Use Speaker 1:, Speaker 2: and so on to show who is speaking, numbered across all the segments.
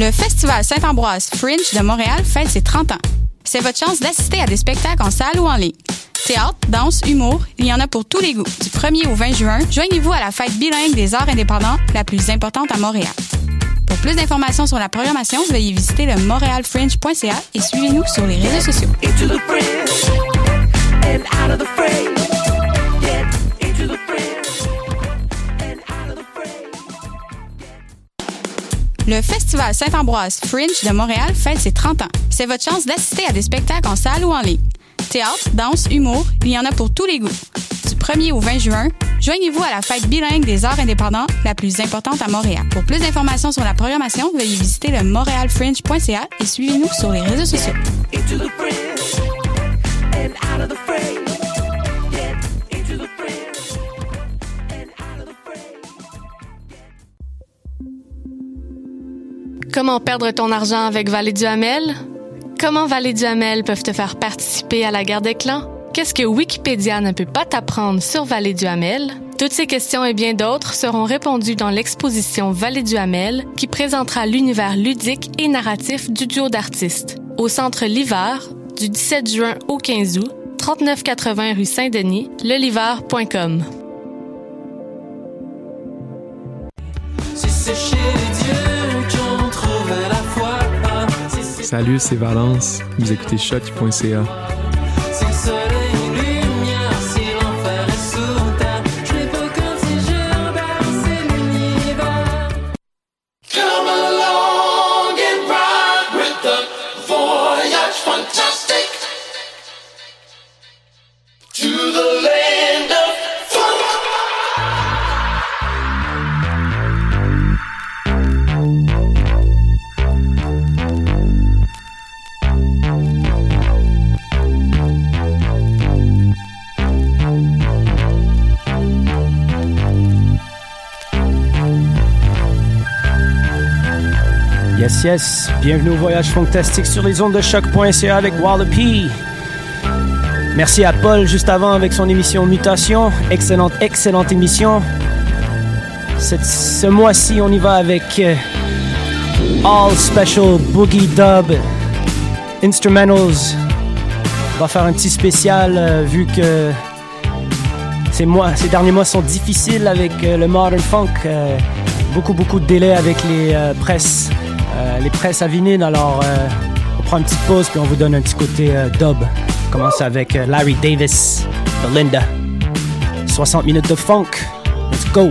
Speaker 1: Le Festival Saint-Ambroise Fringe de Montréal fête ses 30 ans. C'est votre chance d'assister à des spectacles en salle ou en ligne. Théâtre, danse, humour, il y en a pour tous les goûts. Du 1er au 20 juin, joignez-vous à la fête bilingue des arts indépendants, la plus importante à Montréal. Pour plus d'informations sur la programmation, veuillez visiter le montrealfringe.ca et suivez-nous sur les réseaux sociaux. Le Festival Saint-Ambroise Fringe de Montréal fête ses 30 ans. C'est votre chance d'assister à des spectacles en salle ou en ligne. Théâtre, danse, humour, il y en a pour tous les goûts. Du 1er au 20 juin, joignez-vous à la fête bilingue des arts indépendants, la plus importante à Montréal. Pour plus d'informations sur la programmation, veuillez visiter le montrealfringe.ca et suivez-nous sur les réseaux sociaux.
Speaker 2: Comment perdre ton argent avec Vallée du Hamel? Comment Vallée du Hamel peuvent te faire participer à la guerre des clans? Qu'est-ce que Wikipédia ne peut pas t'apprendre sur Vallée du Hamel? Toutes ces questions et bien d'autres seront répondues dans l'exposition Vallée du Hamel qui présentera l'univers ludique et narratif du duo d'artistes au centre L'Hiver du 17 juin au 15 août, 3980 rue Saint-Denis, leliver.com.
Speaker 3: C'est
Speaker 4: Salut, c'est Valence. Vous écoutez choc.ca.
Speaker 5: Bienvenue au voyage fantastique sur les ondes de choc.ca avec Wallopy. Merci à Paul juste avant avec son émission Mutation. Excellente, excellente émission. Cette- ce mois-ci, on y va avec euh, All Special Boogie Dub Instrumentals. On va faire un petit spécial euh, vu que ces, mois, ces derniers mois sont difficiles avec euh, le modern funk. beaucoup, beaucoup de délais avec les presses, les presses à. Alors, euh, on prend une petite pause puis on vous donne un petit côté euh, dub. On commence avec euh, Larry Davis, Belinda. 60 minutes de funk. Let's go!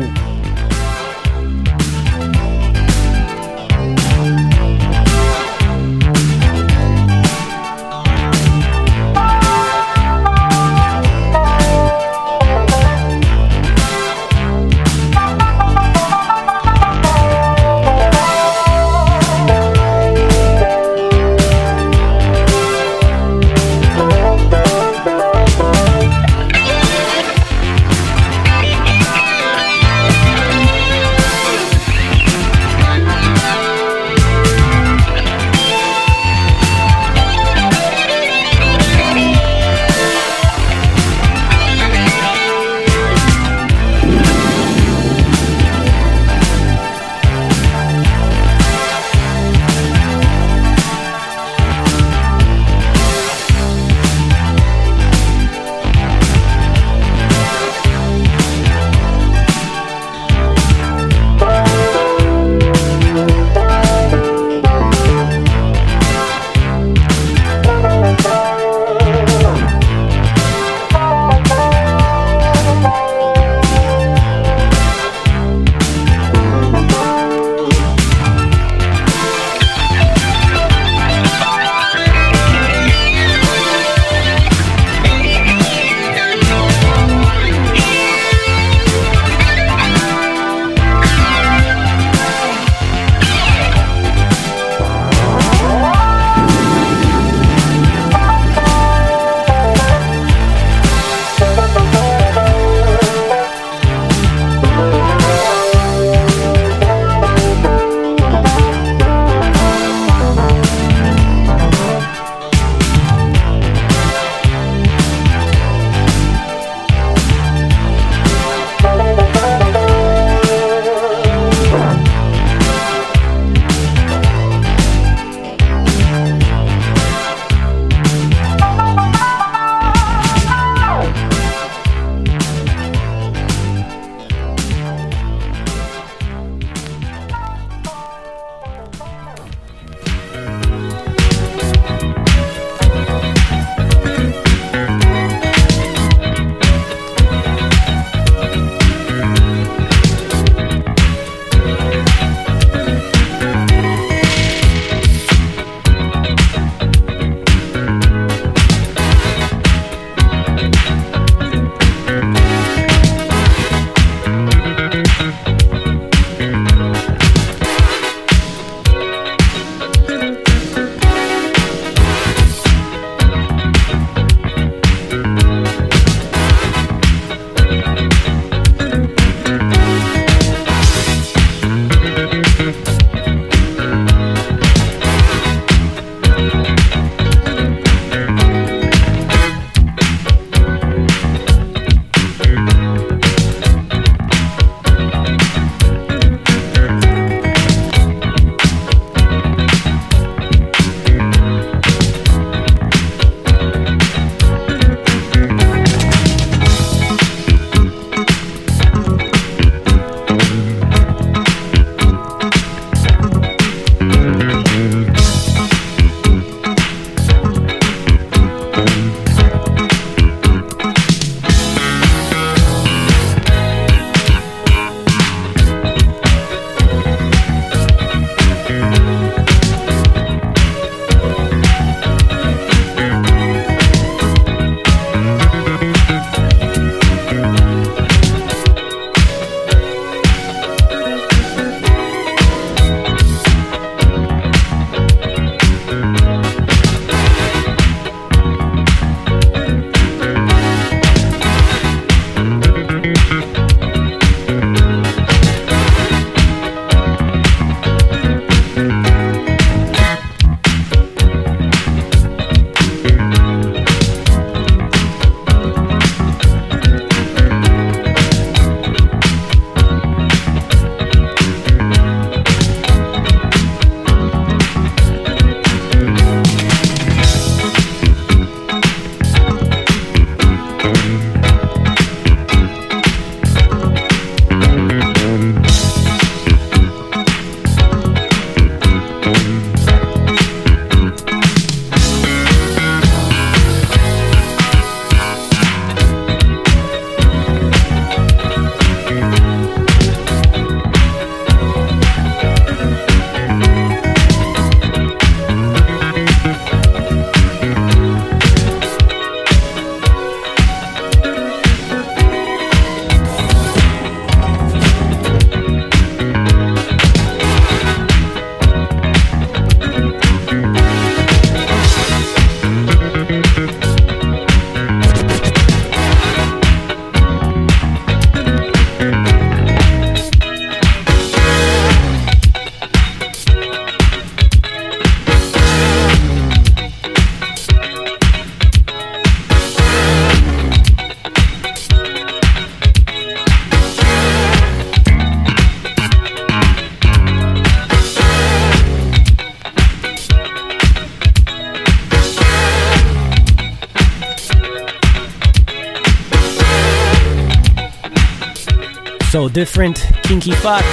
Speaker 4: different Kinky Fox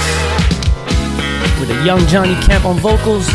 Speaker 4: with a young Johnny Camp on vocals.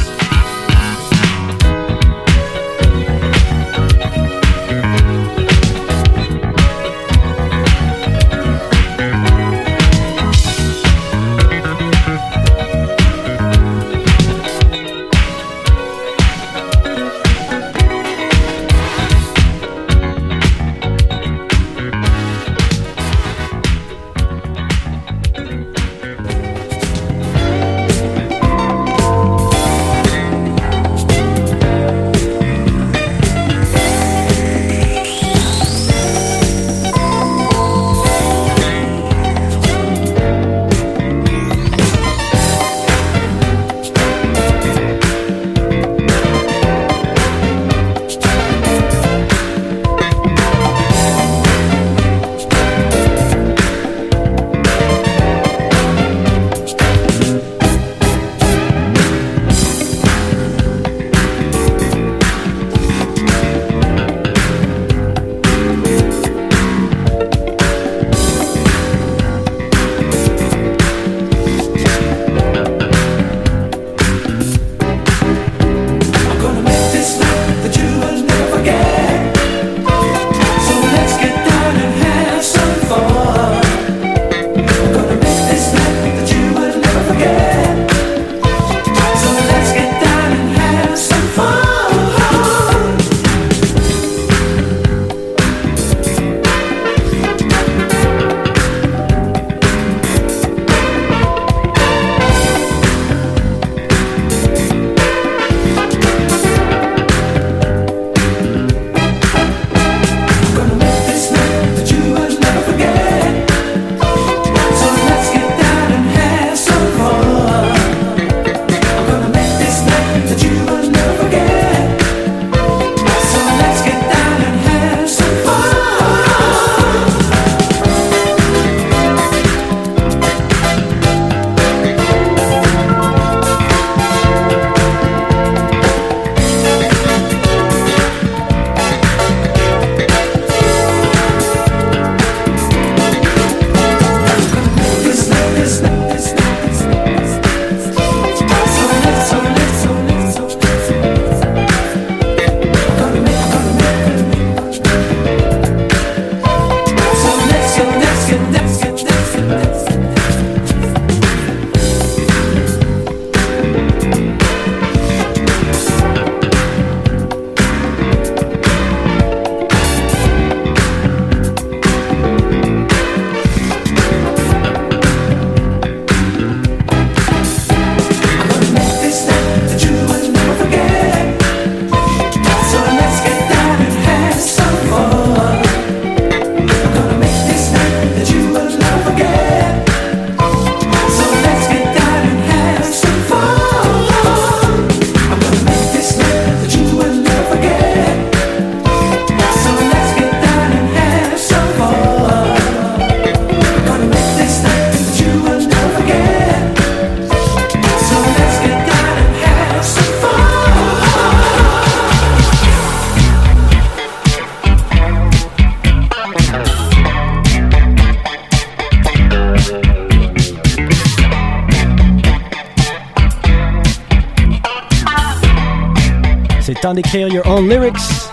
Speaker 4: sound to kill your own lyrics.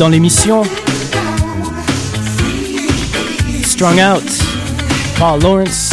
Speaker 4: Dans l'émission. Strung Out, Paul Lawrence.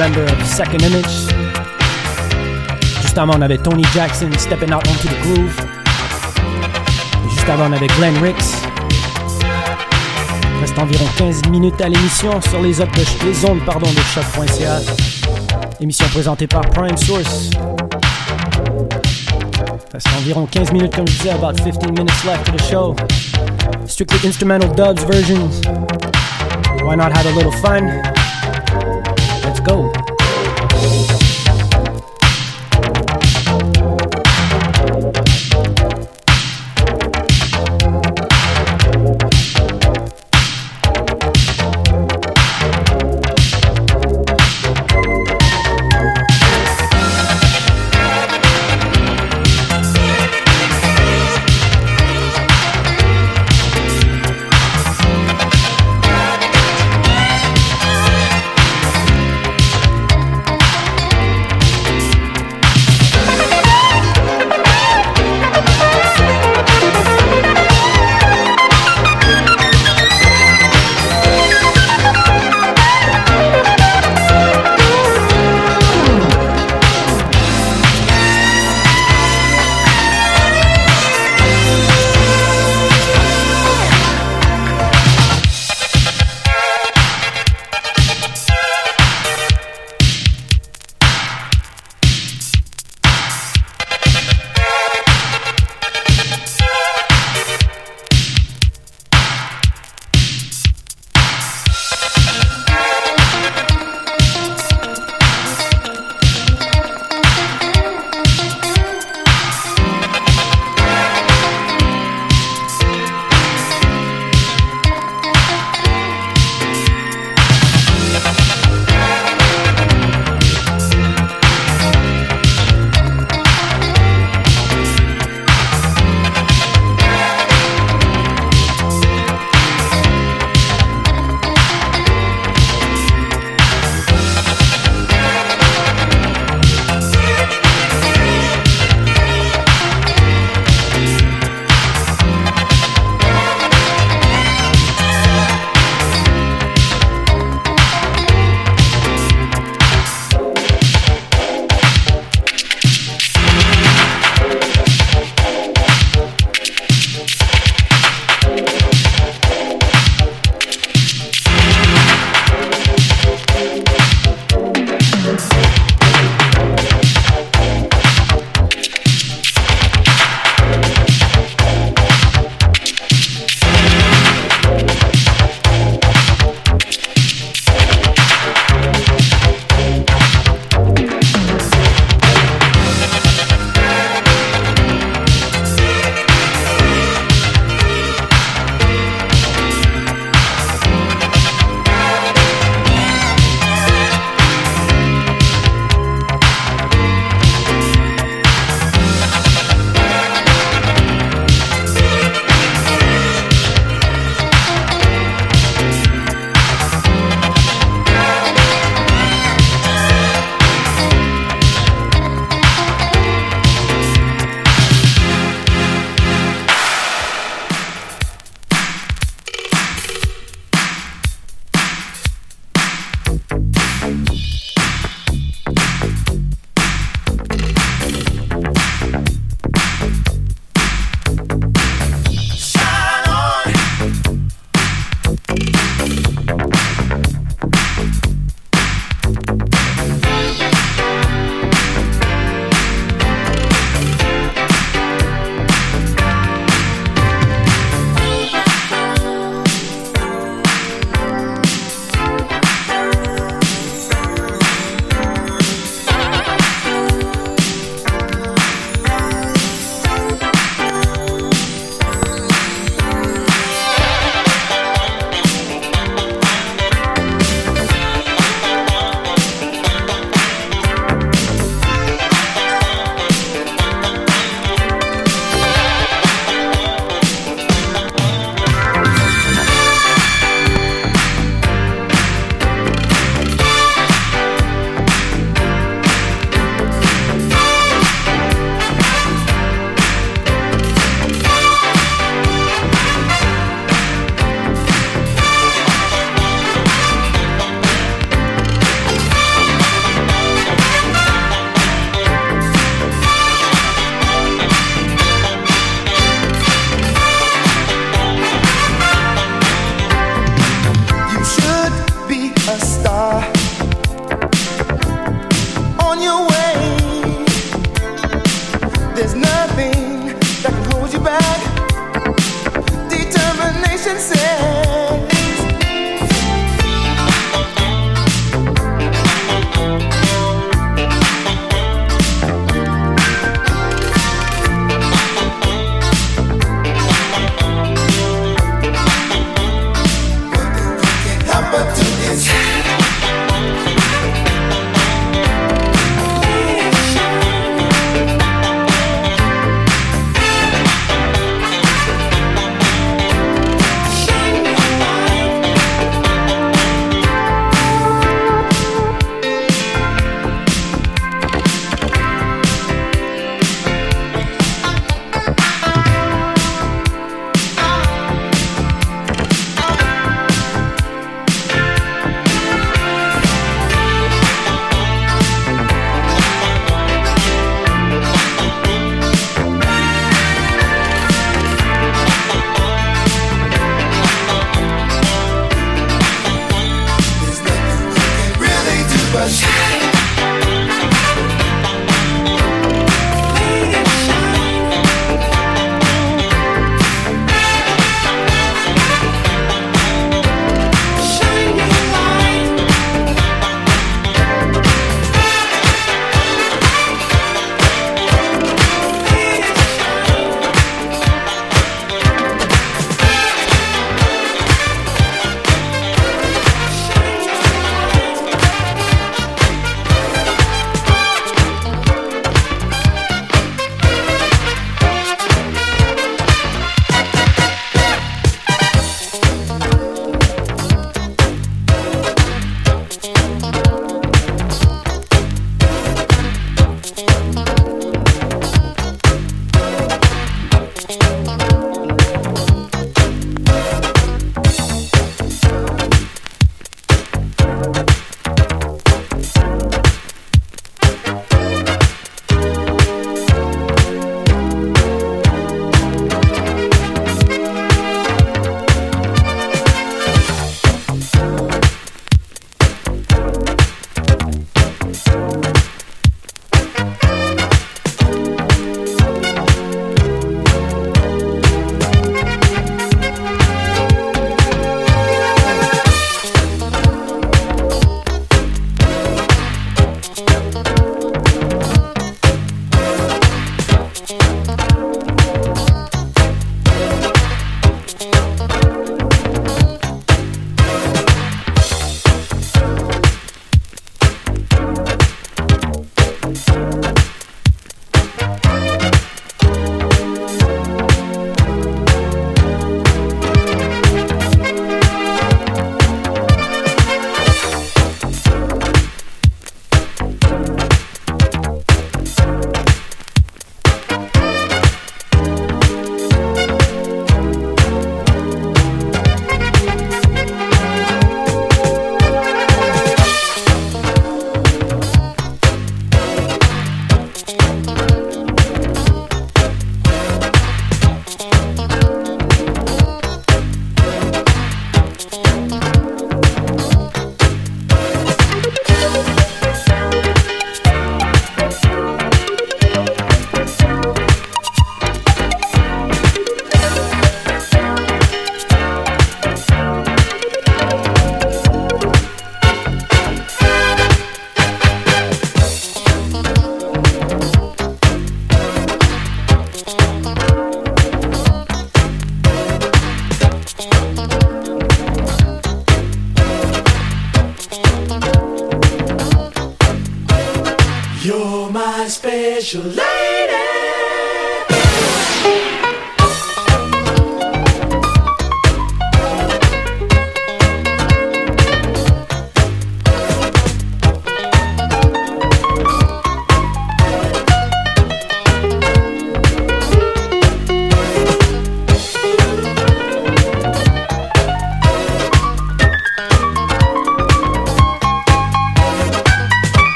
Speaker 5: Member of Second Image. Juste avant, on avait Tony Jackson, Stepping Out Onto the Groove. Et juste avant, on avait Glenn Ricks. Il reste environ 15 minutes à l'émission sur les, op- de- les ondes pardon, de choc.ca. Émission présentée par Prime Source. Il reste environ 15 minutes, comme je disais, about 15 minutes left to the show. Strictly instrumental dubs versions. Why not have a little fun?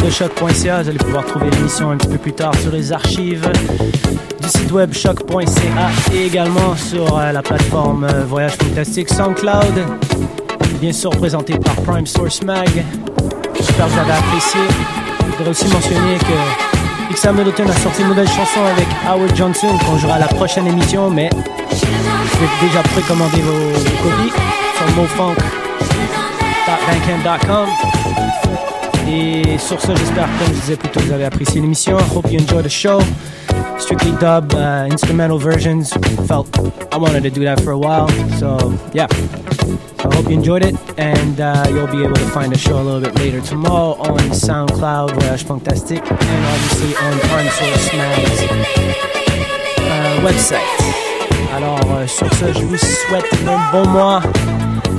Speaker 5: De choc.ca. Vous allez pouvoir trouver l'émission un petit peu plus tard sur les archives du site web choc.ca et également sur euh, la plateforme euh, Voyage fantastique SoundCloud. Bien sûr présenté par Prime Source Mag. J'espère que vous avez apprécié. Je voudrais aussi mentionner que Middleton a sorti une nouvelle chanson avec Howard Johnson qu'on jouera à la prochaine émission, mais vous pouvez déjà précommander vos, copies sur. Et sur ce, j'espère, comme je disais plus tôt, vous avez apprécié l'émission. Hope you enjoy the show. Strictly dub, uh, instrumental versions. Felt I wanted to do that for a while. So, yeah. I hope you enjoyed it. And uh, you'll be able to find the show a little bit later tomorrow on SoundCloud, Voyage Fantastic, and obviously on Source Mag's uh, website. Alors, euh, sur ce, je vous souhaite un bon mois.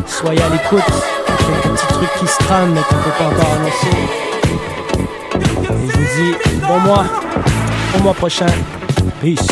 Speaker 5: Soyez à l'écoute. Quelques petits trucs qui se trament, mais qu'on peut pas encore annoncer. Et je vous dis bon mois. Au mois prochain. Peace.